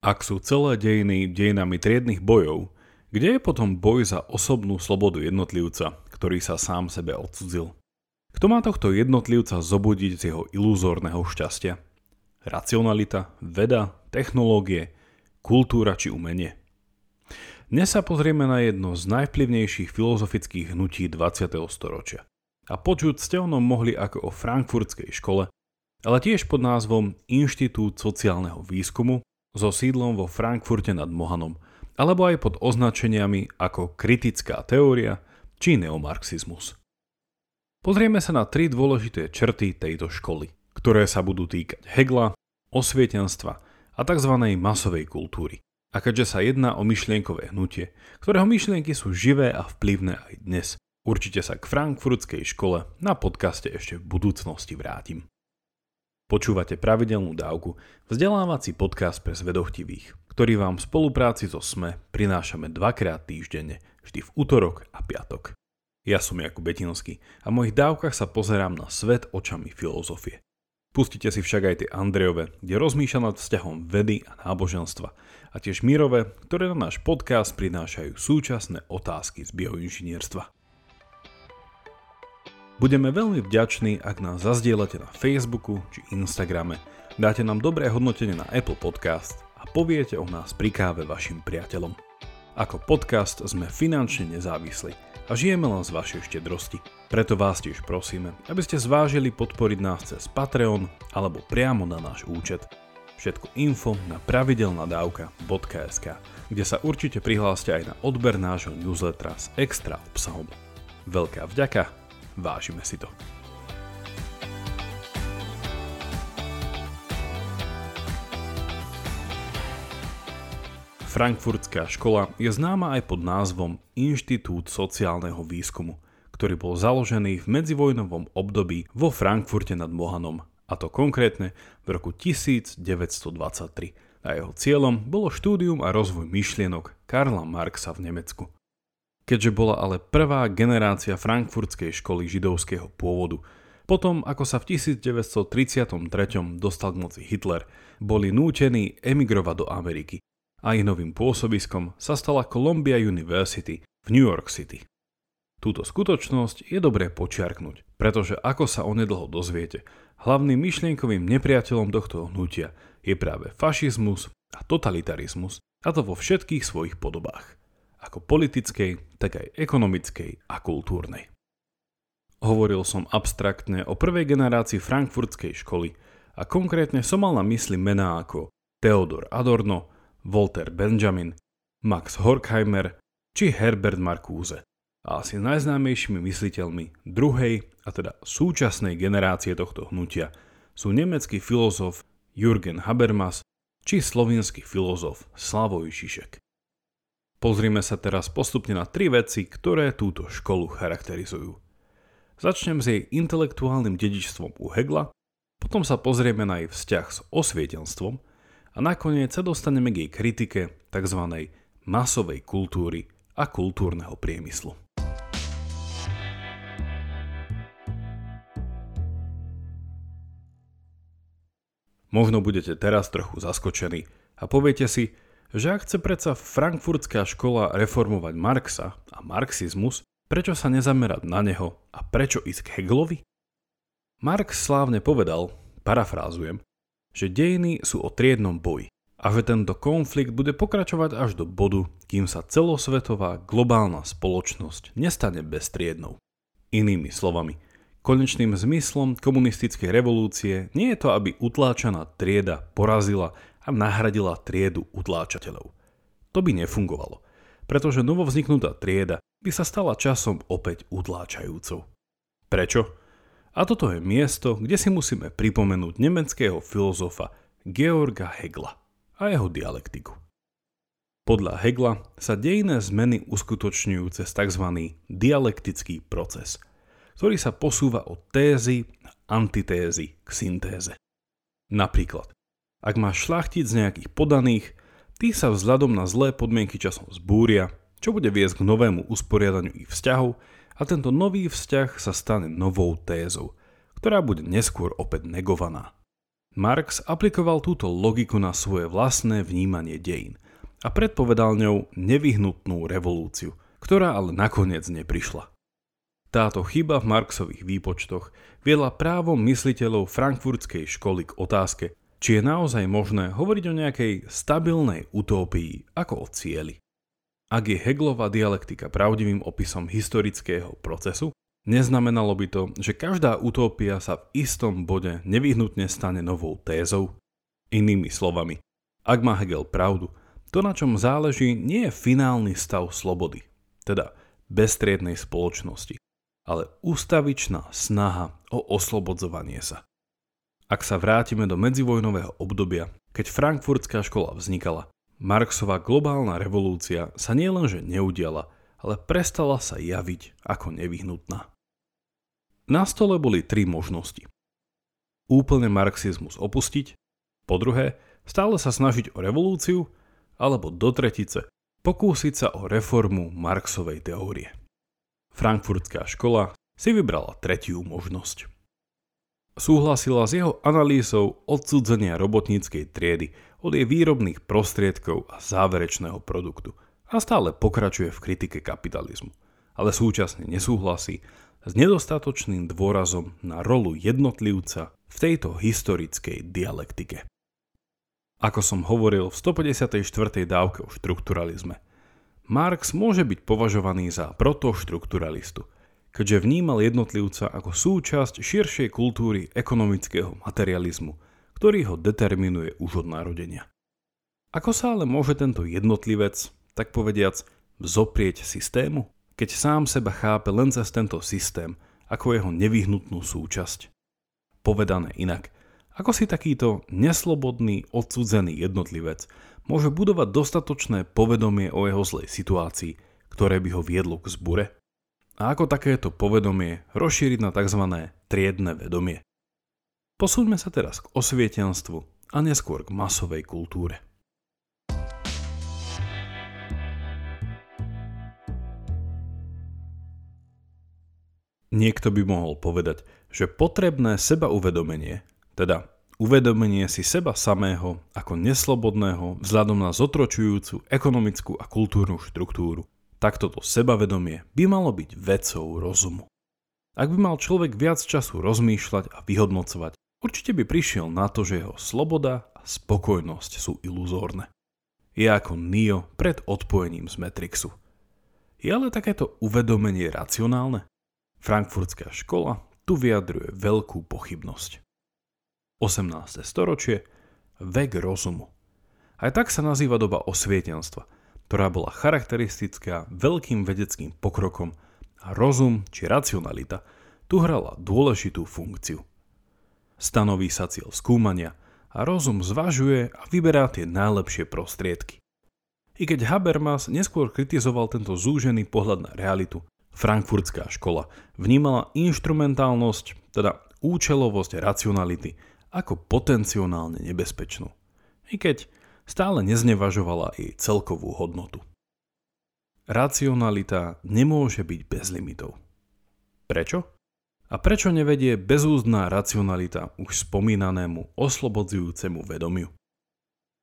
Ak sú celé dejiny dejinami triednych bojov, kde je potom boj za osobnú slobodu jednotlivca, ktorý sa sám sebe odsudzil? Kto má tohto jednotlivca zobudiť z jeho iluzórneho šťastia? Racionalita, veda, technológie, kultúra či umenie? Dnes sa pozrieme na jedno z najvplyvnejších filozofických hnutí 20. storočia. A počuť ste o mohli ako o frankfurtskej škole, ale tiež pod názvom Inštitút sociálneho výskumu so sídlom vo Frankfurte nad Mohanom, alebo aj pod označeniami ako kritická teória či neomarxizmus. Pozrieme sa na tri dôležité črty tejto školy, ktoré sa budú týkať Hegla, osvietenstva a tzv. masovej kultúry. A keďže sa jedná o myšlienkové hnutie, ktorého myšlienky sú živé a vplyvné aj dnes, určite sa k frankfurtskej škole na podcaste ešte v budúcnosti vrátim. Počúvate pravidelnú dávku, vzdelávací podcast pre zvedochtivých, ktorý vám v spolupráci so SME prinášame dvakrát týždenne, vždy v útorok a piatok. Ja som Jakub Betinský a v mojich dávkach sa pozerám na svet očami filozofie. Pustite si však aj tie Andrejove, kde rozmýšľa nad vzťahom vedy a náboženstva a tiež Mirove, ktoré na náš podcast prinášajú súčasné otázky z bioinžinierstva. Budeme veľmi vďační, ak nás zazdielate na Facebooku či Instagrame, dáte nám dobré hodnotenie na Apple Podcast a poviete o nás pri káve vašim priateľom. Ako podcast sme finančne nezávislí a žijeme len z vašej štedrosti. Preto vás tiež prosíme, aby ste zvážili podporiť nás cez Patreon alebo priamo na náš účet. Všetko info na pravidelnadavka.sk, kde sa určite prihláste aj na odber nášho newslettera s extra obsahom. Veľká vďaka Vážime si to. Frankfurtská škola je známa aj pod názvom Inštitút sociálneho výskumu, ktorý bol založený v medzivojnovom období vo Frankfurte nad Mohanom, a to konkrétne v roku 1923. A jeho cieľom bolo štúdium a rozvoj myšlienok Karla Marxa v Nemecku keďže bola ale prvá generácia frankfurtskej školy židovského pôvodu. Potom, ako sa v 1933 dostal k moci Hitler, boli nútení emigrovať do Ameriky a ich novým pôsobiskom sa stala Columbia University v New York City. Túto skutočnosť je dobré počiarknúť, pretože ako sa onedlho dozviete, hlavným myšlienkovým nepriateľom tohto hnutia je práve fašizmus a totalitarizmus, a to vo všetkých svojich podobách ako politickej, tak aj ekonomickej a kultúrnej. Hovoril som abstraktne o prvej generácii frankfurtskej školy a konkrétne som mal na mysli mená ako Theodor Adorno, Walter Benjamin, Max Horkheimer či Herbert Marcuse. A asi najznámejšími mysliteľmi druhej, a teda súčasnej generácie tohto hnutia sú nemecký filozof Jürgen Habermas či slovinský filozof Slavoj Žižek. Pozrime sa teraz postupne na tri veci, ktoré túto školu charakterizujú. Začnem s jej intelektuálnym dedičstvom u Hegla, potom sa pozrieme na jej vzťah s osvietenstvom a nakoniec sa dostaneme k jej kritike tzv. masovej kultúry a kultúrneho priemyslu. Možno budete teraz trochu zaskočení a poviete si, že ak chce predsa frankfurtská škola reformovať Marxa a marxizmus, prečo sa nezamerať na neho a prečo ísť k Hegelovi? Marx slávne povedal, parafrázujem, že dejiny sú o triednom boji a že tento konflikt bude pokračovať až do bodu, kým sa celosvetová globálna spoločnosť nestane beztriednou. Inými slovami, konečným zmyslom komunistickej revolúcie nie je to, aby utláčaná trieda porazila a nahradila triedu utláčateľov. To by nefungovalo, pretože novovzniknutá trieda by sa stala časom opäť utláčajúcou. Prečo? A toto je miesto, kde si musíme pripomenúť nemeckého filozofa Georga Hegla a jeho dialektiku. Podľa Hegla sa dejné zmeny uskutočňujú cez tzv. dialektický proces, ktorý sa posúva od tézy a antitézy k syntéze. Napríklad, ak máš šlachtic nejakých podaných, tí sa vzhľadom na zlé podmienky časom zbúria, čo bude viesť k novému usporiadaniu ich vzťahov a tento nový vzťah sa stane novou tézou, ktorá bude neskôr opäť negovaná. Marx aplikoval túto logiku na svoje vlastné vnímanie dejín a predpovedal ňou nevyhnutnú revolúciu, ktorá ale nakoniec neprišla. Táto chyba v Marxových výpočtoch viedla právom mysliteľov frankfurtskej školy k otázke, či je naozaj možné hovoriť o nejakej stabilnej utópii ako o cieli. Ak je Hegelová dialektika pravdivým opisom historického procesu, Neznamenalo by to, že každá utópia sa v istom bode nevyhnutne stane novou tézou? Inými slovami, ak má Hegel pravdu, to na čom záleží nie je finálny stav slobody, teda beztriednej spoločnosti, ale ústavičná snaha o oslobodzovanie sa. Ak sa vrátime do medzivojnového obdobia, keď frankfurtská škola vznikala, Marxová globálna revolúcia sa nielenže neudiala, ale prestala sa javiť ako nevyhnutná. Na stole boli tri možnosti. Úplne marxizmus opustiť, po druhé, stále sa snažiť o revolúciu, alebo do tretice, pokúsiť sa o reformu Marxovej teórie. Frankfurtská škola si vybrala tretiu možnosť. Súhlasila s jeho analýzou odsudzenia robotníckej triedy od jej výrobných prostriedkov a záverečného produktu – a stále pokračuje v kritike kapitalizmu, ale súčasne nesúhlasí s nedostatočným dôrazom na rolu jednotlivca v tejto historickej dialektike. Ako som hovoril v 154. dávke o štrukturalizme, Marx môže byť považovaný za protoštrukturalistu, keďže vnímal jednotlivca ako súčasť širšej kultúry ekonomického materializmu, ktorý ho determinuje už od narodenia. Ako sa ale môže tento jednotlivec, tak povediac, vzoprieť systému, keď sám seba chápe len cez tento systém ako jeho nevyhnutnú súčasť. Povedané inak, ako si takýto neslobodný, odsudzený jednotlivec môže budovať dostatočné povedomie o jeho zlej situácii, ktoré by ho viedlo k zbure? A ako takéto povedomie rozšíriť na tzv. triedne vedomie? Posúďme sa teraz k osvietenstvu a neskôr k masovej kultúre. Niekto by mohol povedať, že potrebné seba uvedomenie, teda uvedomenie si seba samého ako neslobodného vzhľadom na zotročujúcu ekonomickú a kultúrnu štruktúru, tak toto sebavedomie by malo byť vecou rozumu. Ak by mal človek viac času rozmýšľať a vyhodnocovať, určite by prišiel na to, že jeho sloboda a spokojnosť sú iluzórne. Je ako Neo pred odpojením z Matrixu. Je ale takéto uvedomenie racionálne? Frankfurtská škola tu vyjadruje veľkú pochybnosť. 18. storočie vek rozumu. Aj tak sa nazýva doba osvietenstva, ktorá bola charakteristická veľkým vedeckým pokrokom a rozum či racionalita tu hrala dôležitú funkciu. Stanoví sa cieľ skúmania a rozum zvažuje a vyberá tie najlepšie prostriedky. I keď Habermas neskôr kritizoval tento zúžený pohľad na realitu, Frankfurtská škola vnímala inštrumentálnosť, teda účelovosť racionality, ako potenciálne nebezpečnú. I keď stále neznevažovala jej celkovú hodnotu. Racionalita nemôže byť bez limitov. Prečo? A prečo nevedie bezúzdná racionalita už spomínanému oslobodzujúcemu vedomiu?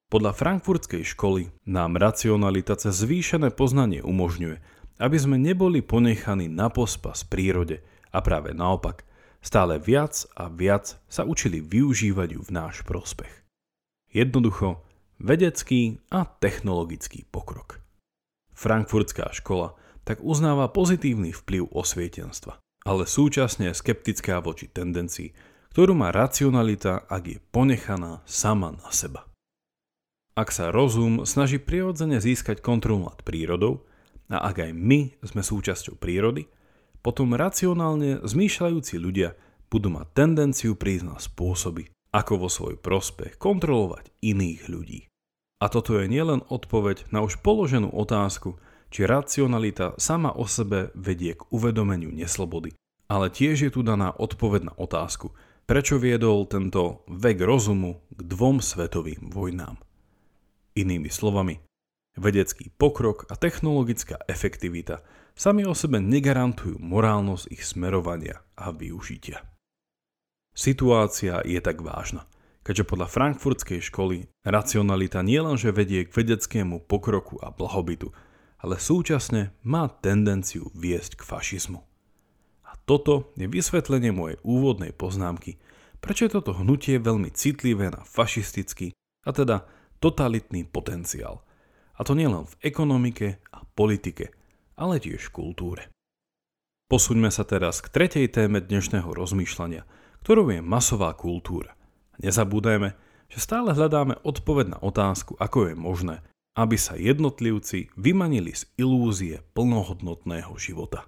Podľa frankfurtskej školy nám racionalita cez zvýšené poznanie umožňuje, aby sme neboli ponechaní na pospas prírode a práve naopak, stále viac a viac sa učili využívať ju v náš prospech. Jednoducho, vedecký a technologický pokrok. Frankfurtská škola tak uznáva pozitívny vplyv osvietenstva, ale súčasne je skeptická voči tendencii, ktorú má racionalita, ak je ponechaná sama na seba. Ak sa rozum snaží prirodzene získať kontrolu nad prírodou, a ak aj my sme súčasťou prírody, potom racionálne zmýšľajúci ľudia budú mať tendenciu prísť na spôsoby, ako vo svoj prospech kontrolovať iných ľudí. A toto je nielen odpoveď na už položenú otázku, či racionalita sama o sebe vedie k uvedomeniu neslobody, ale tiež je tu daná odpoveď na otázku, prečo viedol tento vek rozumu k dvom svetovým vojnám. Inými slovami, Vedecký pokrok a technologická efektivita sami o sebe negarantujú morálnosť ich smerovania a využitia. Situácia je tak vážna, keďže podľa frankfurtskej školy racionalita nielenže vedie k vedeckému pokroku a blahobytu, ale súčasne má tendenciu viesť k fašizmu. A toto je vysvetlenie mojej úvodnej poznámky, prečo je toto hnutie veľmi citlivé na fašistický, a teda totalitný potenciál. A to nielen v ekonomike a politike, ale tiež v kultúre. Posuňme sa teraz k tretej téme dnešného rozmýšľania, ktorou je masová kultúra. Nezabúdajme, že stále hľadáme odpoveď na otázku, ako je možné, aby sa jednotlivci vymanili z ilúzie plnohodnotného života.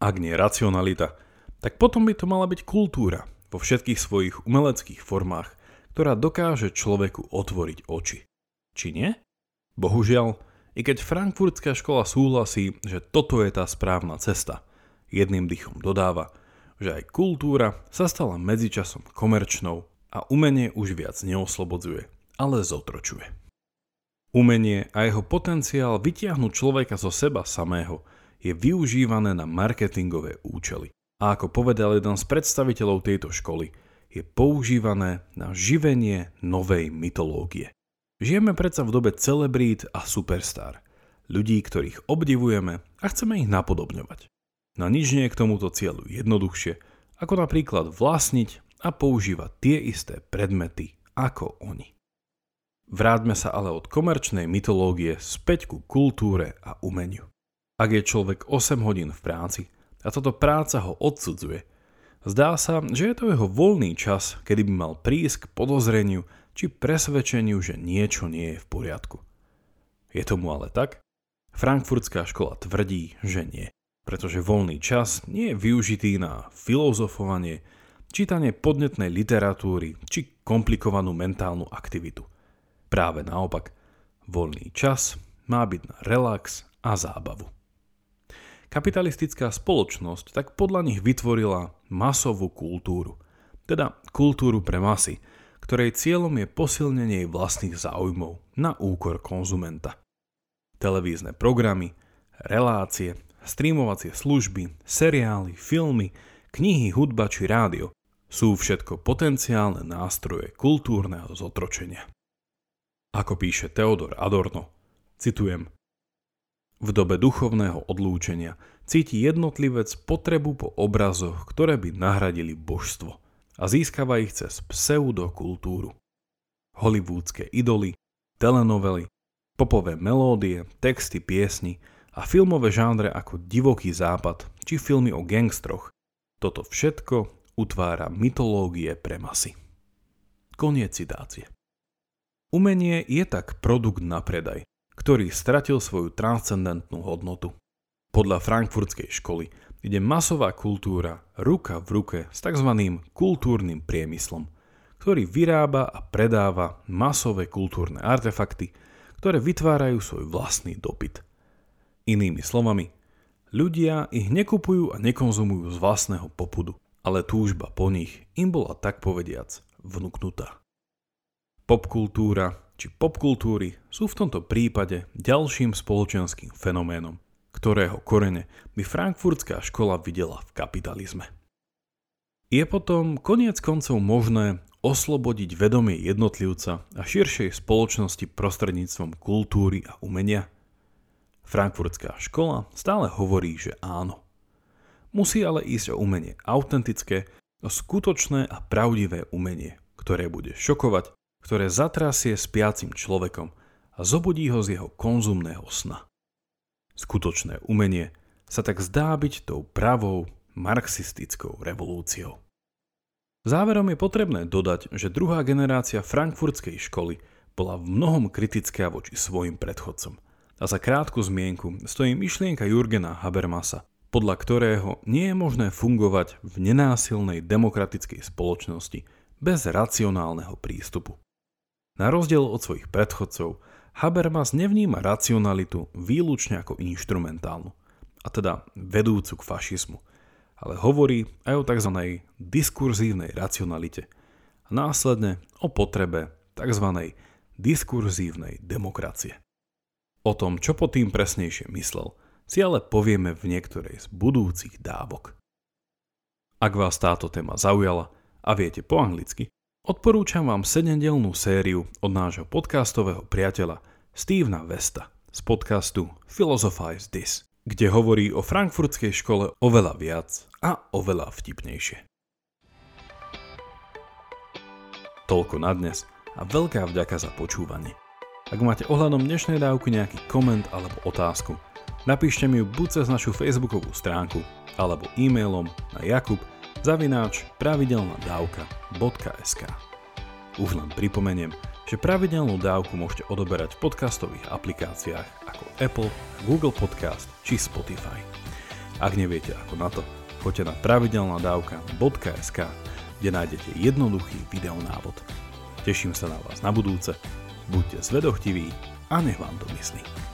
Ak nie racionalita, tak potom by to mala byť kultúra vo všetkých svojich umeleckých formách, ktorá dokáže človeku otvoriť oči. Či nie? Bohužiaľ, i keď frankfurtská škola súhlasí, že toto je tá správna cesta, jedným dychom dodáva, že aj kultúra sa stala medzičasom komerčnou a umenie už viac neoslobodzuje, ale zotročuje. Umenie a jeho potenciál vytiahnuť človeka zo seba samého je využívané na marketingové účely. A ako povedal jeden z predstaviteľov tejto školy, je používané na živenie novej mytológie. Žijeme predsa v dobe celebrít a superstar. Ľudí, ktorých obdivujeme a chceme ich napodobňovať. Na nič nie je k tomuto cieľu jednoduchšie, ako napríklad vlastniť a používať tie isté predmety ako oni. Vráťme sa ale od komerčnej mytológie späť ku kultúre a umeniu. Ak je človek 8 hodín v práci a toto práca ho odsudzuje, zdá sa, že je to jeho voľný čas, kedy by mal prísť k podozreniu či presvedčeniu, že niečo nie je v poriadku. Je tomu ale tak? Frankfurtská škola tvrdí, že nie, pretože voľný čas nie je využitý na filozofovanie, čítanie podnetnej literatúry či komplikovanú mentálnu aktivitu. Práve naopak, voľný čas má byť na relax a zábavu. Kapitalistická spoločnosť tak podľa nich vytvorila masovú kultúru, teda kultúru pre masy, ktorej cieľom je posilnenie vlastných záujmov na úkor konzumenta. Televízne programy, relácie, streamovacie služby, seriály, filmy, knihy, hudba či rádio sú všetko potenciálne nástroje kultúrneho zotročenia. Ako píše Theodor Adorno, citujem, v dobe duchovného odlúčenia cíti jednotlivec potrebu po obrazoch, ktoré by nahradili božstvo a získava ich cez pseudokultúru. Hollywoodske idoly, telenovely, popové melódie, texty piesni a filmové žánre ako Divoký západ či filmy o gangstroch. Toto všetko utvára mytológie pre masy. Koniec citácie. Umenie je tak produkt na predaj, ktorý stratil svoju transcendentnú hodnotu. Podľa frankfurtskej školy ide masová kultúra ruka v ruke s tzv. kultúrnym priemyslom, ktorý vyrába a predáva masové kultúrne artefakty, ktoré vytvárajú svoj vlastný dopyt. Inými slovami, ľudia ich nekupujú a nekonzumujú z vlastného popudu, ale túžba po nich im bola tak povediac vnúknutá. Popkultúra či popkultúry sú v tomto prípade ďalším spoločenským fenoménom, ktorého korene by frankfurtská škola videla v kapitalizme. Je potom koniec koncov možné oslobodiť vedomie jednotlivca a širšej spoločnosti prostredníctvom kultúry a umenia? Frankfurtská škola stále hovorí, že áno. Musí ale ísť o umenie autentické, o skutočné a pravdivé umenie, ktoré bude šokovať, ktoré zatrasie spiacim človekom a zobudí ho z jeho konzumného sna. Skutočné umenie sa tak zdá byť tou pravou marxistickou revolúciou. Záverom je potrebné dodať, že druhá generácia frankfurtskej školy bola v mnohom kritická voči svojim predchodcom. A za krátku zmienku stojí myšlienka Jurgena Habermasa, podľa ktorého nie je možné fungovať v nenásilnej demokratickej spoločnosti bez racionálneho prístupu. Na rozdiel od svojich predchodcov, Habermas nevníma racionalitu výlučne ako inštrumentálnu, a teda vedúcu k fašizmu, ale hovorí aj o tzv. diskurzívnej racionalite a následne o potrebe tzv. diskurzívnej demokracie. O tom, čo po tým presnejšie myslel, si ale povieme v niektorej z budúcich dávok. Ak vás táto téma zaujala a viete po anglicky, odporúčam vám 7-delnú sériu od nášho podcastového priateľa Stevena Vesta z podcastu Philosophize This, kde hovorí o frankfurtskej škole oveľa viac a oveľa vtipnejšie. Toľko na dnes a veľká vďaka za počúvanie. Ak máte ohľadom dnešnej dávky nejaký koment alebo otázku, napíšte mi ju buď cez našu facebookovú stránku alebo e-mailom na jakub zavináč pravidelnadavka.sk Už len pripomeniem, že pravidelnú dávku môžete odoberať v podcastových aplikáciách ako Apple, Google Podcast či Spotify. Ak neviete ako na to, choďte na pravidelnadavka.sk kde nájdete jednoduchý videonávod. Teším sa na vás na budúce, buďte zvedochtiví a nech vám to myslí.